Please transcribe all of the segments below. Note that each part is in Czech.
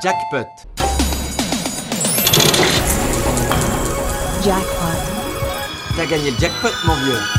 Jackpot. Jackpot. T'as gagné le jackpot, mon vieux.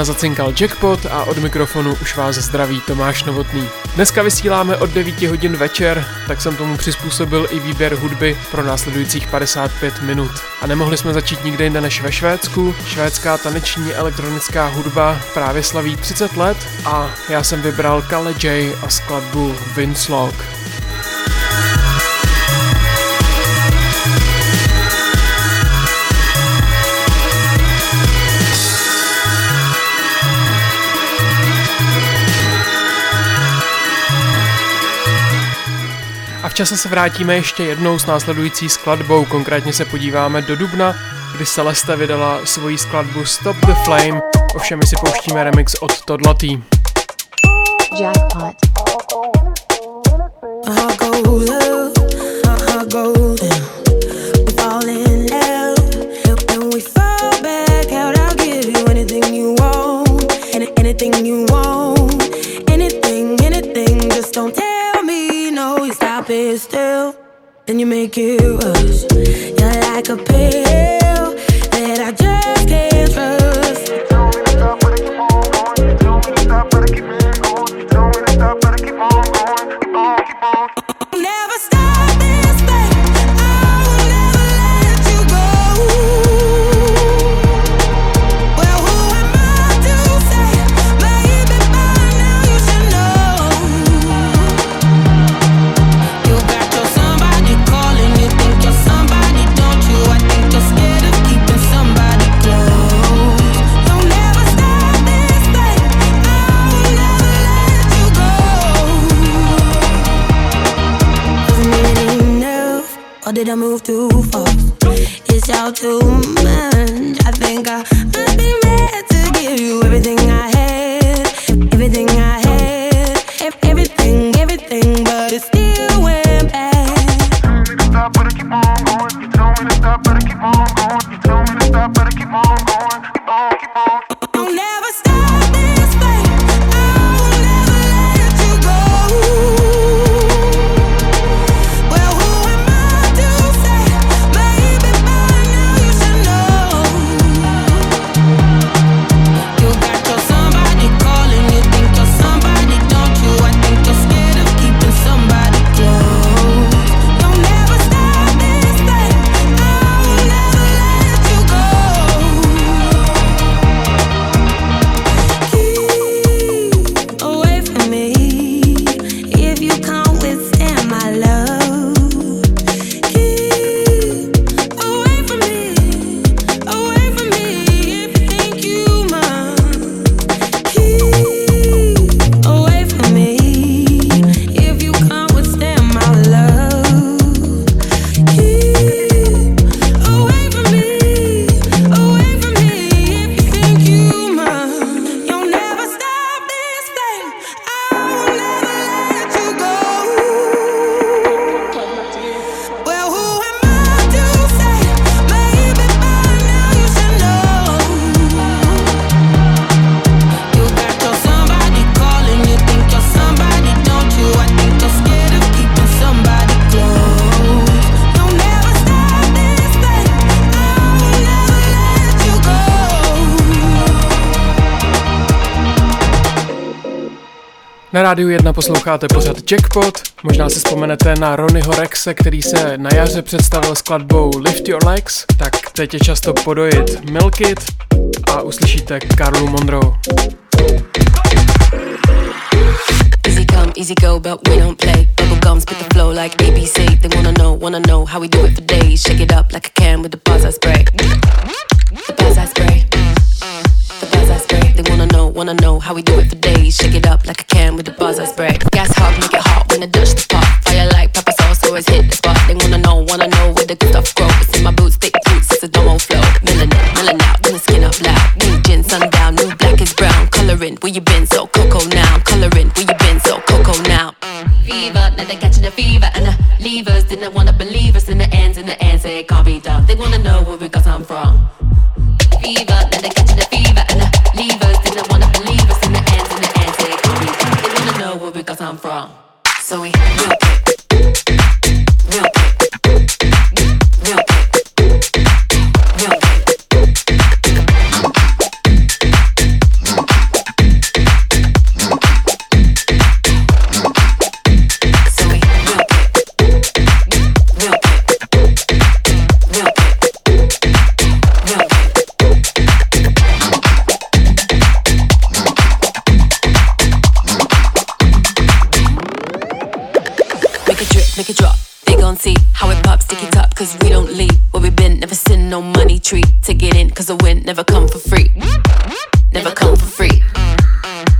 jedna zacinkal jackpot a od mikrofonu už vás zdraví Tomáš Novotný. Dneska vysíláme od 9 hodin večer, tak jsem tomu přizpůsobil i výběr hudby pro následujících 55 minut. A nemohli jsme začít nikde jinde než ve Švédsku. Švédská taneční elektronická hudba právě slaví 30 let a já jsem vybral Kale J a skladbu Vince Log. v čase se vrátíme ještě jednou s následující skladbou, konkrétně se podíváme do Dubna, kdy Celeste vydala svoji skladbu Stop the Flame, ovšem my si pouštíme remix od Todlatý. Jackpot. Na rádiu 1 posloucháte pořad Jackpot. Možná si vzpomenete na Ronnieho Rexe, který se na jaře představil skladbou Lift Your Legs, tak teď je často podojit Milk It a uslyšíte Karlu Monroe. Easy come, easy go, but we don't play. Bubble gum, spit the flow like ABC. They wanna know, wanna know how we do it for days. Shake it up like a can with the buzz I spray. The buzz I spray. Wanna know, how we do it for days. Shake it up like a can with the buzz I spray. Gas hot, make it hot when I touch the pot. Fire like pepper sauce, always hit the spot. They wanna know, wanna know where the good stuff grows. It's in my boots, thick boots, it's a domo flow. Millin' it, millin' out, then the skin up loud. New gin, sundown, new black is brown. Coloring, where you been? So cocoa now. Coloring, where you been? So cocoa now. Fever, now they catching the fever and the levers didn't wanna believe us in the ends and the ends it can't be done. They wanna know where we got some from. Fever, from. So we Make it drop. They gon' see how it pops, stick it up, cause we don't leave. Where we been, never seen no money tree to get in, cause the win never come for free. Never come for free.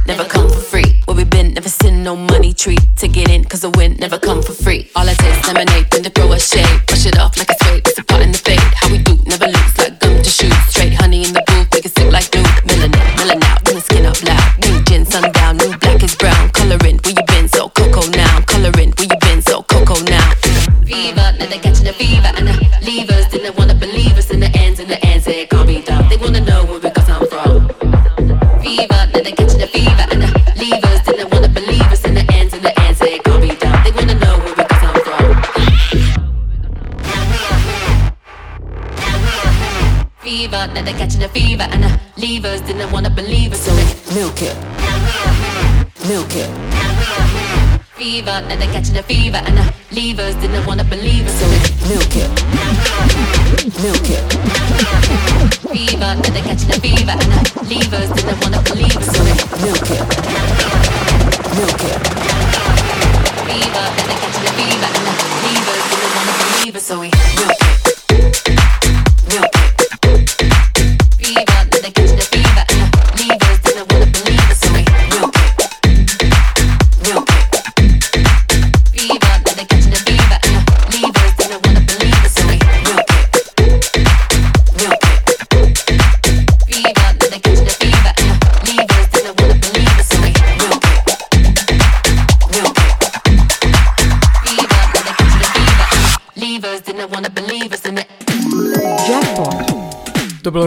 Never come for free. Where we been, never seen no money tree to get in, cause the win never come for free. All I taste lemonade, then to throw a shade. push it off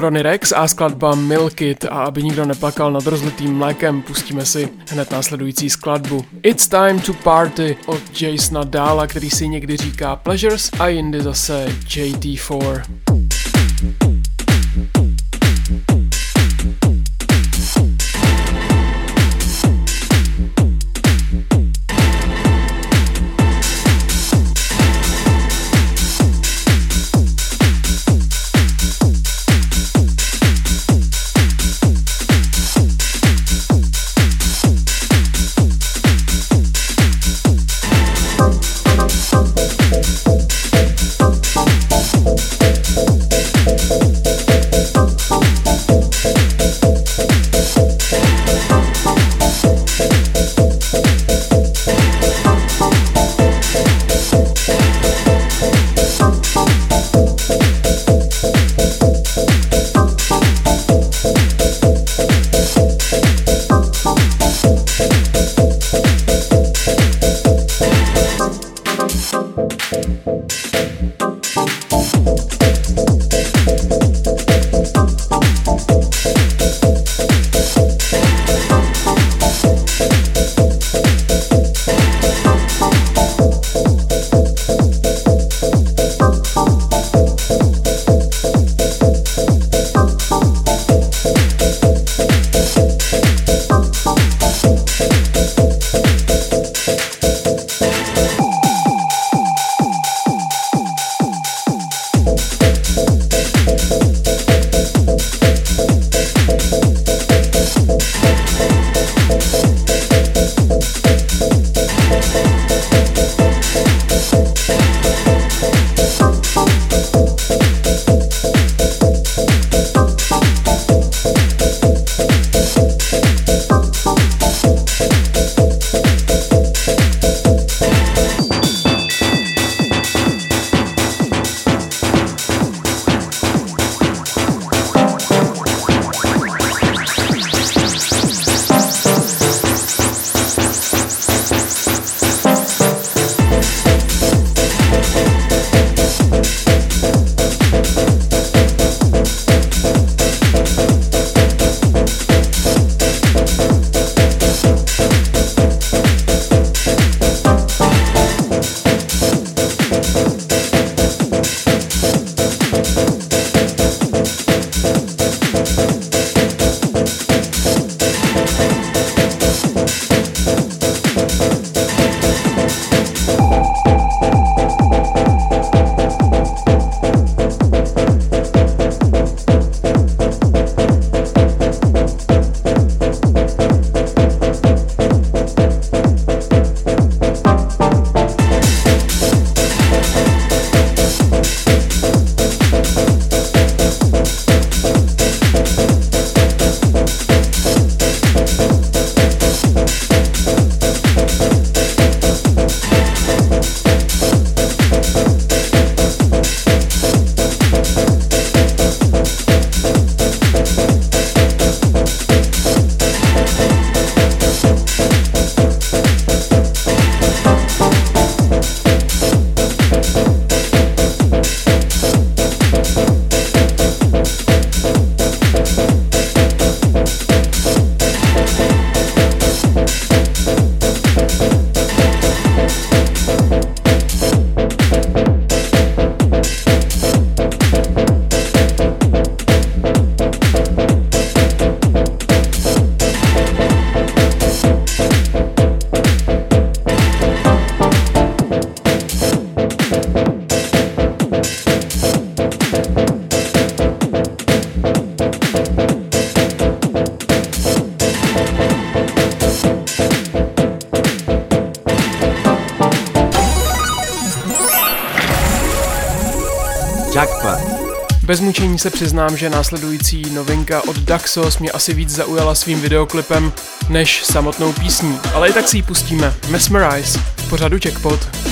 Ronnie Rex a skladba Milk It a aby nikdo neplakal nad rozlitým mlékem, pustíme si hned následující skladbu. It's Time to Party od Jasona Dala, který si někdy říká Pleasures a jindy zase JT4. Mučení se přiznám, že následující novinka od Daxos mě asi víc zaujala svým videoklipem než samotnou písní, ale i tak si ji pustíme. Mesmerize v pořadu Jackpot.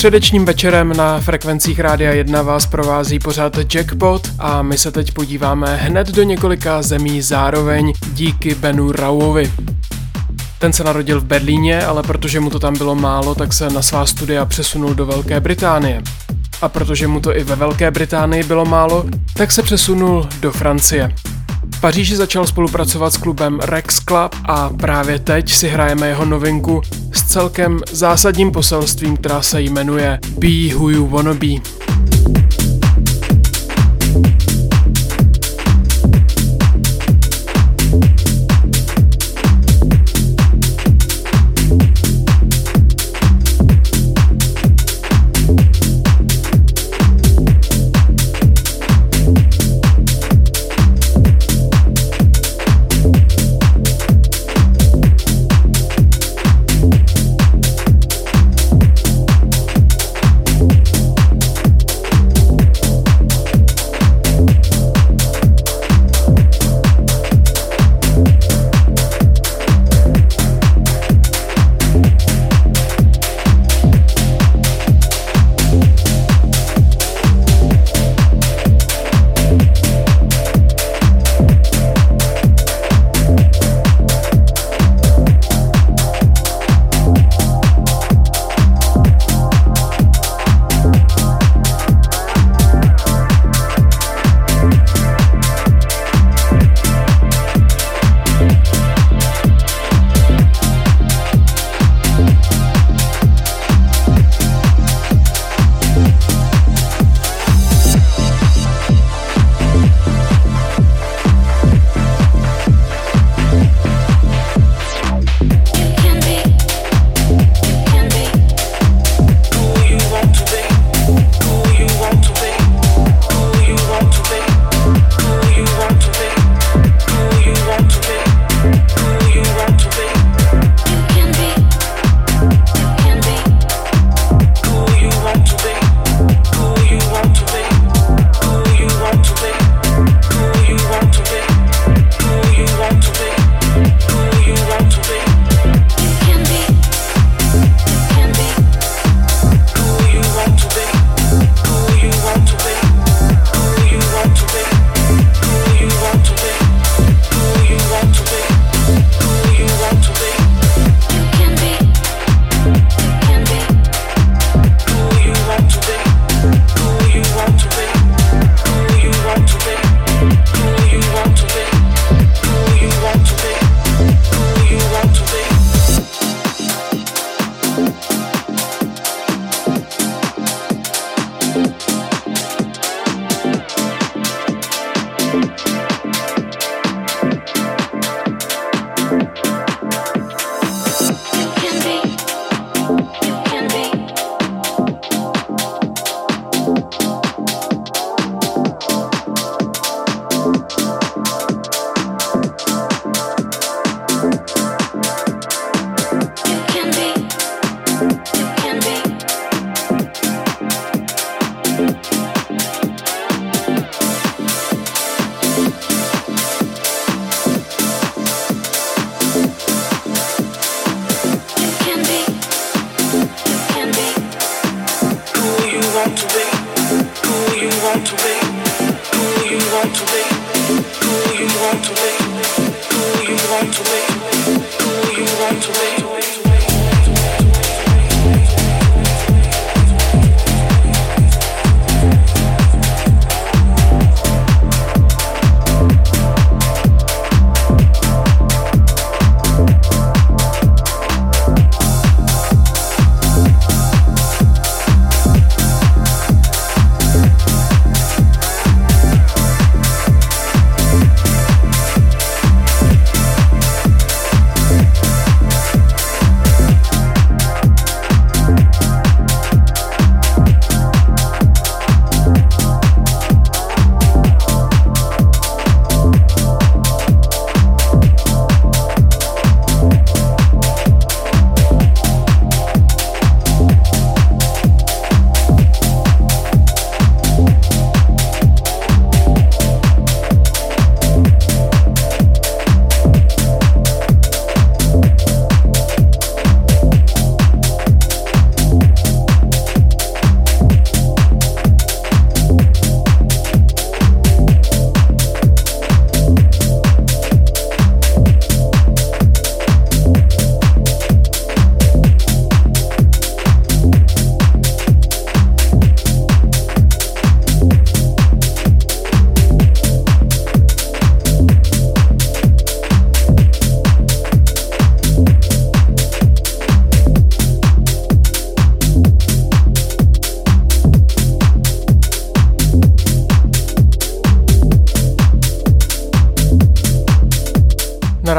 Středečním večerem na frekvencích Rádia 1 vás provází pořád Jackpot a my se teď podíváme hned do několika zemí zároveň díky Benu Rauovi. Ten se narodil v Berlíně, ale protože mu to tam bylo málo, tak se na svá studia přesunul do Velké Británie. A protože mu to i ve Velké Británii bylo málo, tak se přesunul do Francie. V Paříži začal spolupracovat s klubem Rex Club a právě teď si hrajeme jeho novinku celkem zásadním poselstvím, která se jmenuje Be Who You Wanna Be.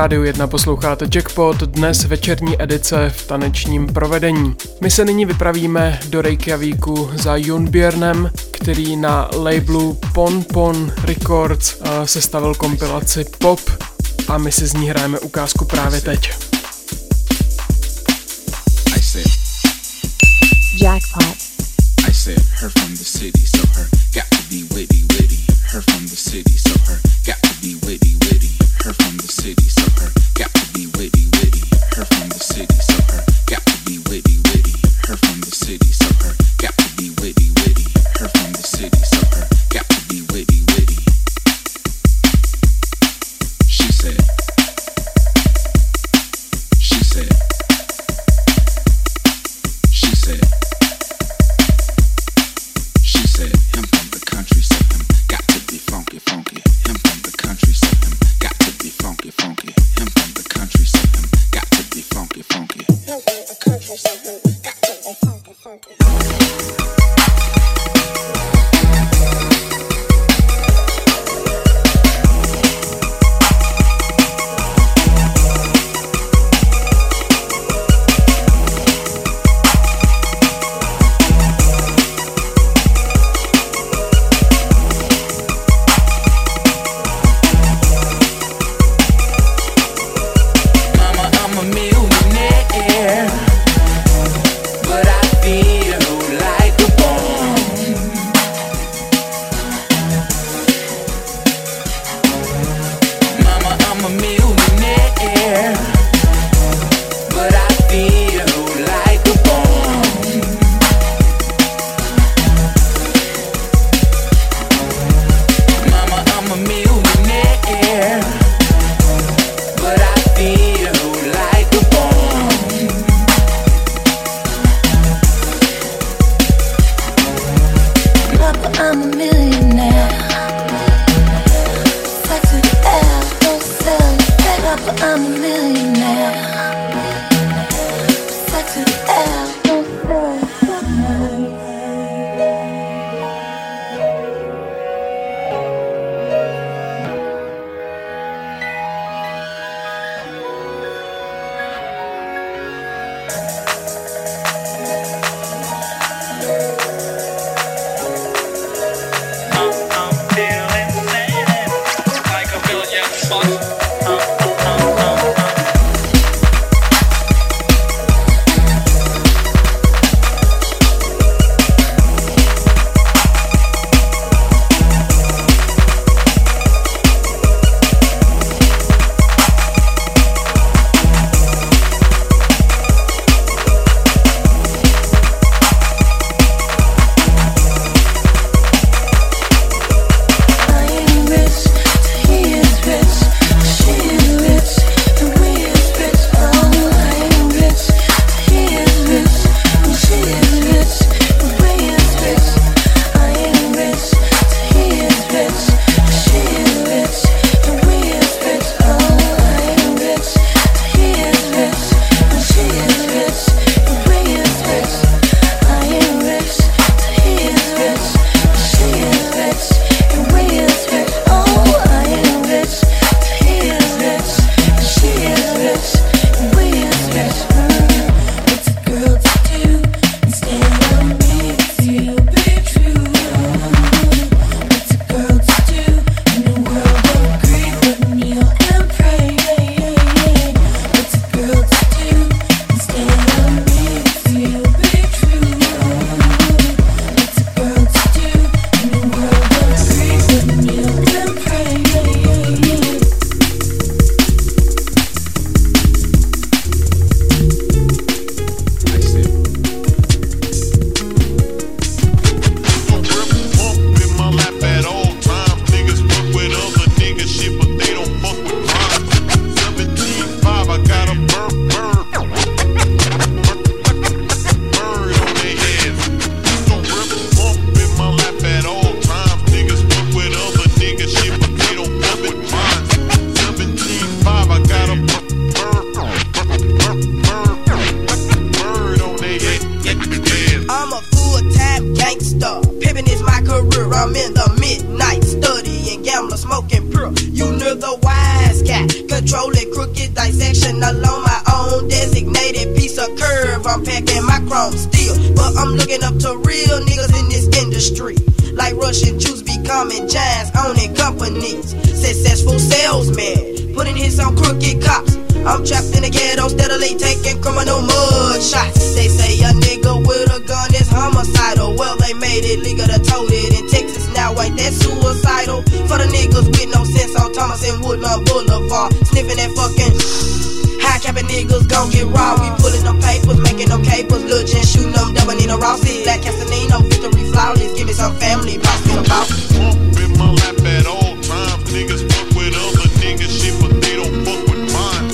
Rádiu 1 posloucháte Jackpot, dnes večerní edice v tanečním provedení. My se nyní vypravíme do Reykjavíku za Junbjörnem, který na labelu Pon Pon Records eh, sestavil kompilaci Pop a my si z ní hrajeme ukázku právě teď. I said, Jackpot. I said her from the city, so her got to be witty, witty. Her from the city, so her I'm looking up to real niggas in this industry. Like Russian Jews becoming giants, owning companies. Successful salesmen, putting hits on crooked cops. I'm trapped in the ghetto, steadily taking criminal mud shots. They say a nigga with a gun is homicidal. Well, they made it legal to tote it in Texas. Now ain't that suicidal? For the niggas with no sense on Thomas and Woodlawn Boulevard, sniffing that fucking. High capping niggas gon' get raw. We pulling them papers, making them capers. Lil' Jen shooting them, double Nina Rossi. Black Castanino, victory flawless. Give me some family, boss me about. Bump in my lap at all times. Niggas fuck with other niggas shit, but they don't fuck with mine.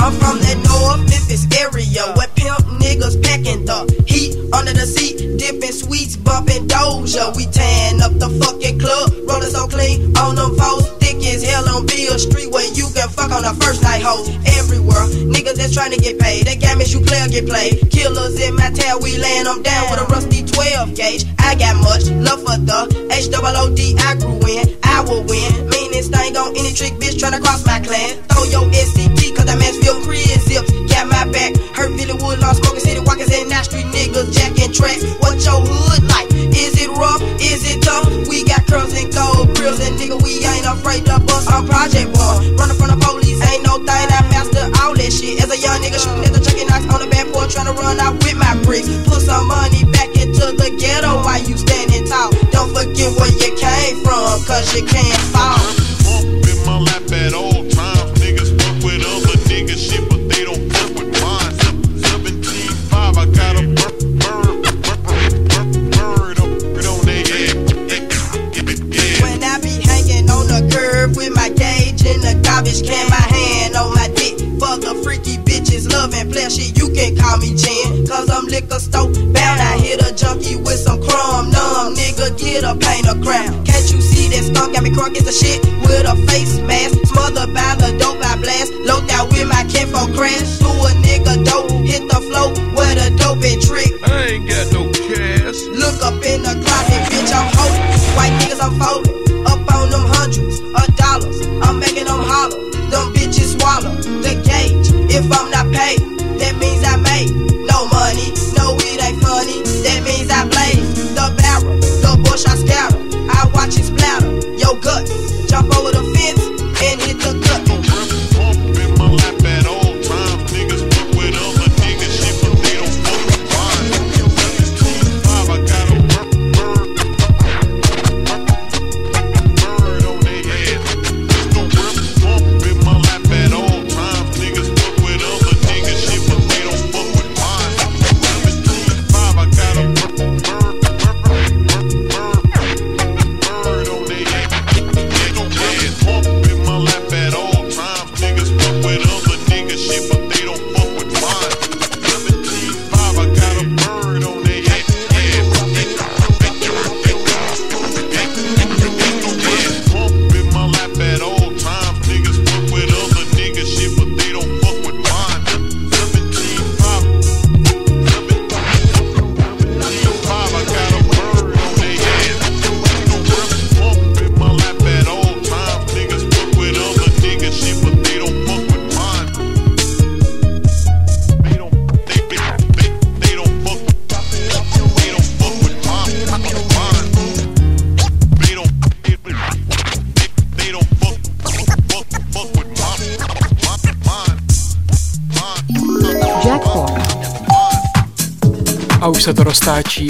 I'm from the North Memphis area where pimp niggas packing the heat under the seat, dipping sweets, bumping Doja. We tan up the fucking club, rollin' so clean on them foes, as hell on Bill Street where you can fuck on the first night hoes. Everywhere, niggas that's trying to get paid. That games you play or get played. Killers in my town, we laying them down with a rusty 12 gauge. I got much love for the H O O D. I grew in, I will win. Meanest thing on any trick bitch tryna cross my clan. Throw your SCP, cause man's feel Chris zips. Got my back, hurt Billy Woodlawn, smoking city walkers and now street niggas jacking tracks. What your hood? Is it rough? Is it tough? We got curls and gold grills and nigga, we ain't afraid to bust on Project Boy. Running from the police ain't no thing, I master all that shit. As a young nigga shooting at the chucking knocks on the back porch, trying to run out with my bricks. Put some money back into the ghetto while you standing tall. Don't forget where you came from, cause you can't fall.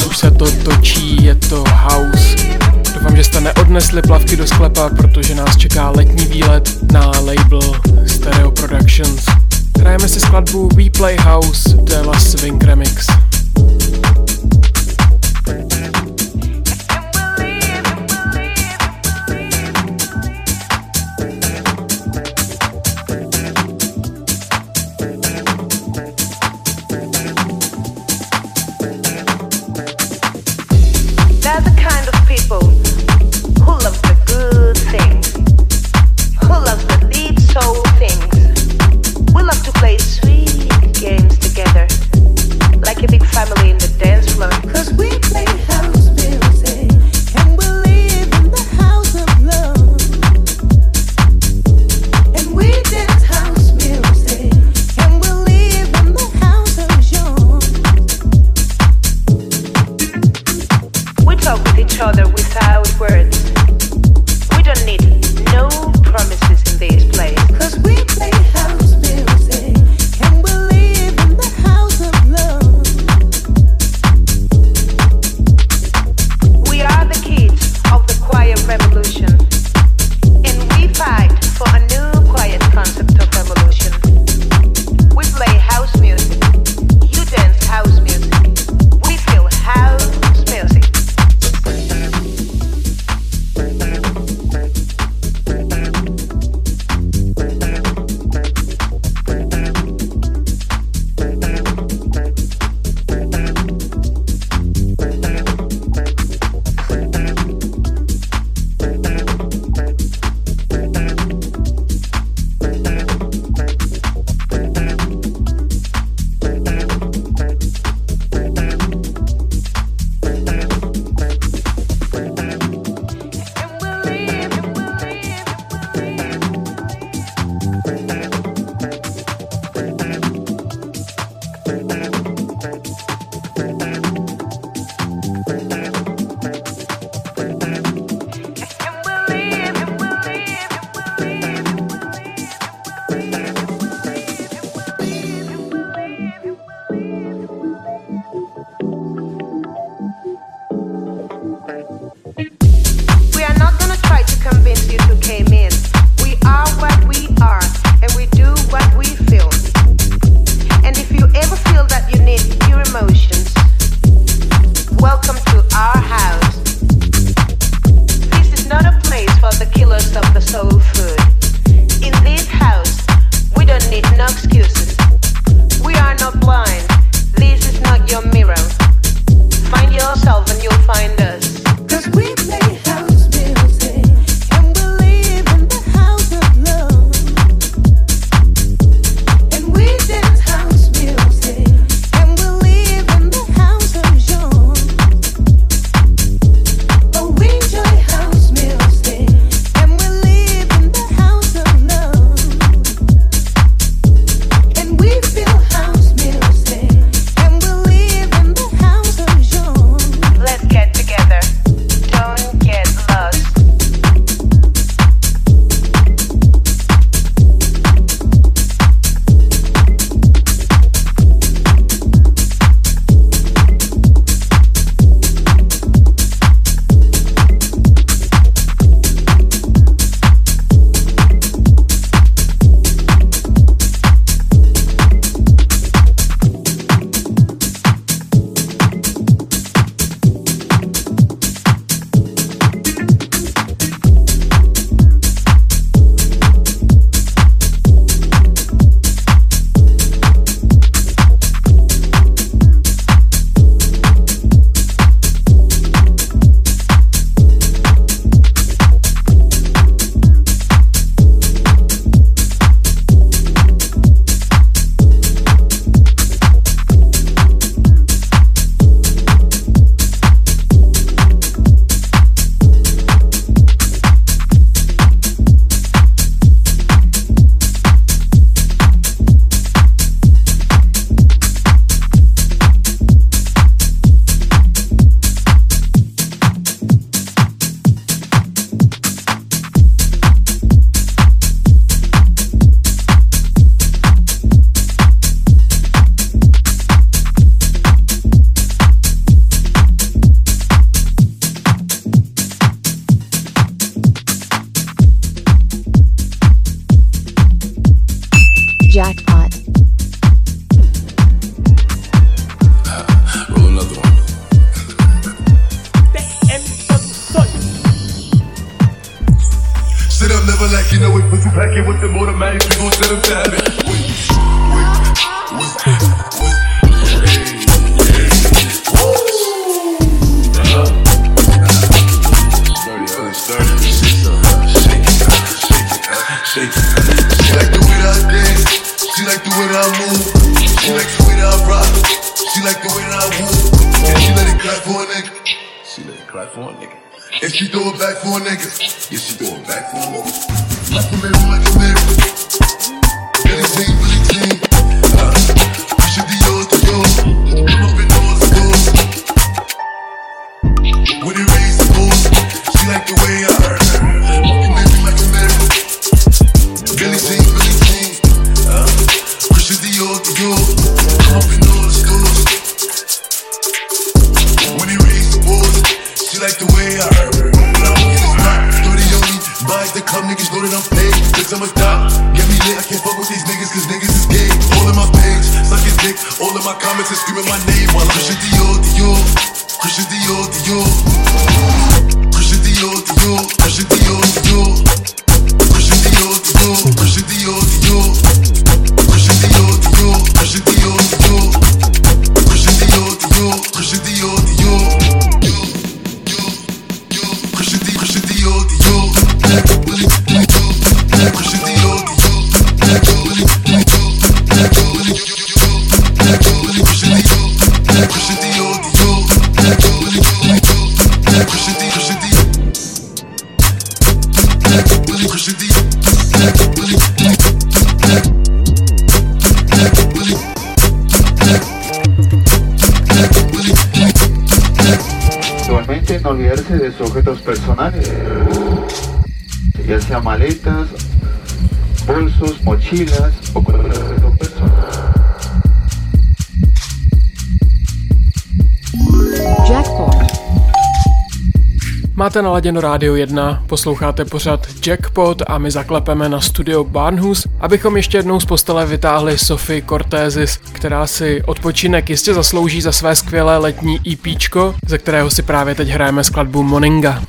Už se to točí, je to house. Doufám, že jste neodnesli plavky do sklepa, protože nás čeká letní výlet na label Stereo Productions. Hrajeme si skladbu We Play House de la Swing Remix. each other. We Máte naladěno Rádio 1, posloucháte pořad Jackpot a my zaklepeme na studio Barnhus, abychom ještě jednou z postele vytáhli Sophie Cortezis, která si odpočinek jistě zaslouží za své skvělé letní EPčko, ze kterého si právě teď hrajeme skladbu Moninga.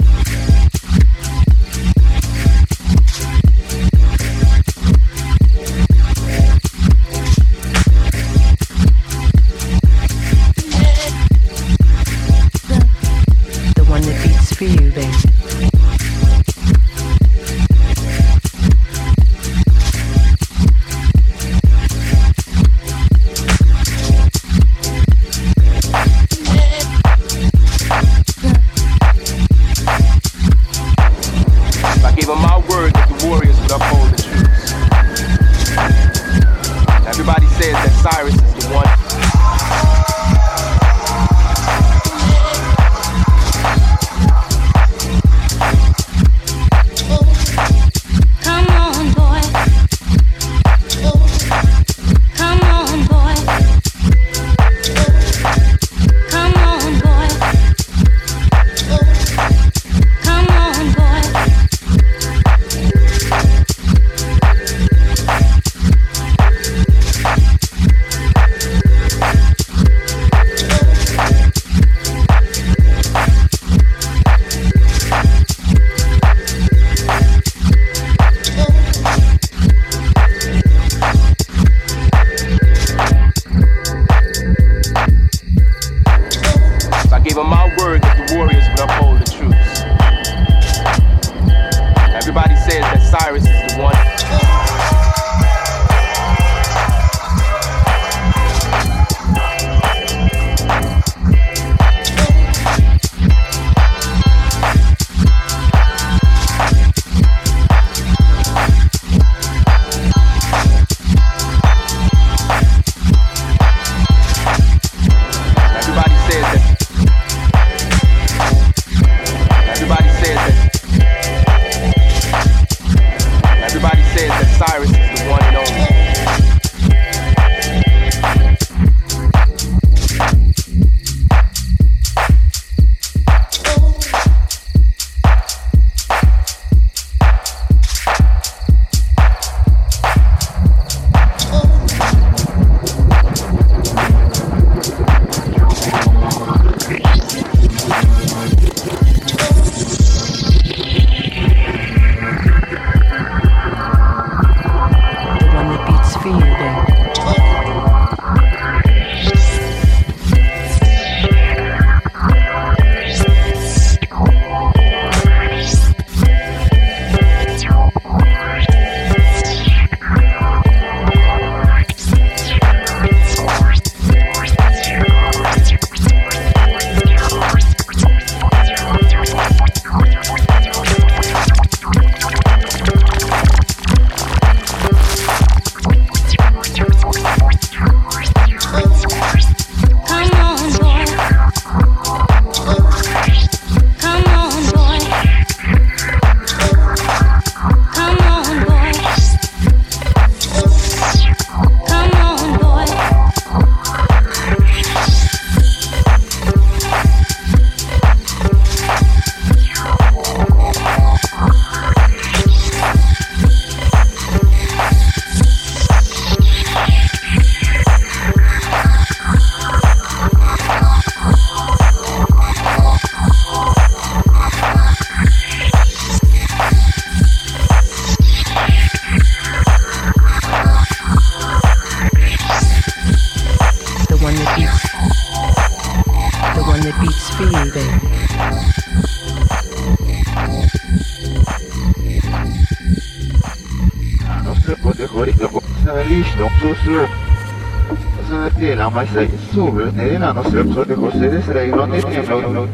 μας εξούβου, είναι ένας ρεψότικος, είναι στραγγλών, είναι ευλόγου.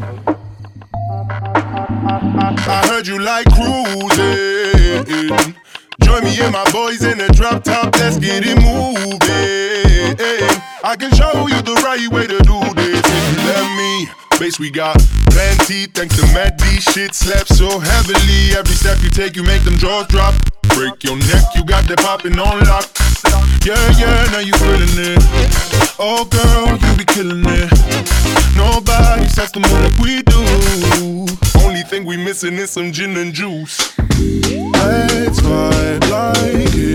I heard you like cruising. Join me and my boys in the drop top. Let's get it moving. I can show you the right way to do this. If you let me, base we got plenty. Thanks to Matt D, shit slept so heavily. Every step you take, you make them jaws drop. Break your neck, you got that popping on lock. Yeah, yeah, now you feeling it. Oh, girl, you be killing it. Nobody sets the mood like we do. Only thing we missing is some gin and juice. Let's vibe like it.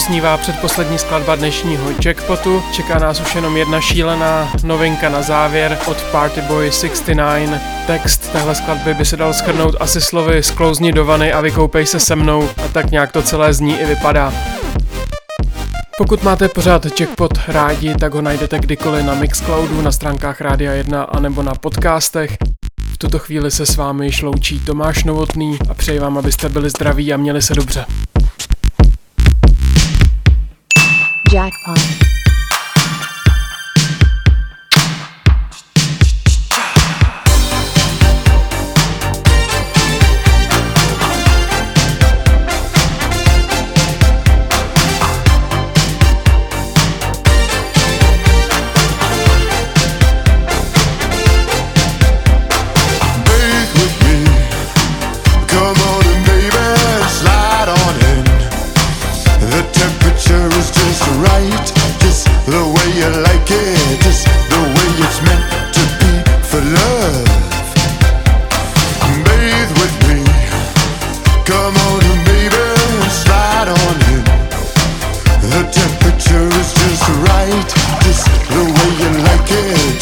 doznívá předposlední skladba dnešního jackpotu, čeká nás už jenom jedna šílená novinka na závěr od Party Boy 69. Text téhle skladby by se dal schrnout asi slovy sklouzni do vany a vykoupej se se mnou a tak nějak to celé zní i vypadá. Pokud máte pořád Jackpot rádi, tak ho najdete kdykoliv na Mixcloudu, na stránkách Rádia 1 anebo na podcastech. V tuto chvíli se s vámi šloučí Tomáš Novotný a přeji vám, abyste byli zdraví a měli se dobře. Jackpot. que